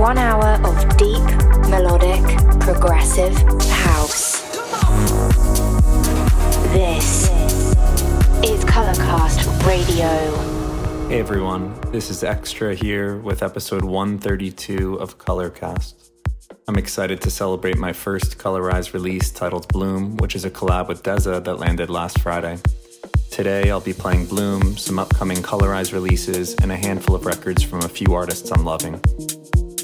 one hour of deep, melodic, progressive house. This is Colorcast Radio. Hey everyone, this is Extra here with episode 132 of Colorcast. I'm excited to celebrate my first Colorize release titled Bloom, which is a collab with Deza that landed last Friday. Today I'll be playing Bloom, some upcoming Colorize releases, and a handful of records from a few artists I'm loving.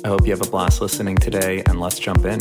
I hope you have a blast listening today, and let's jump in.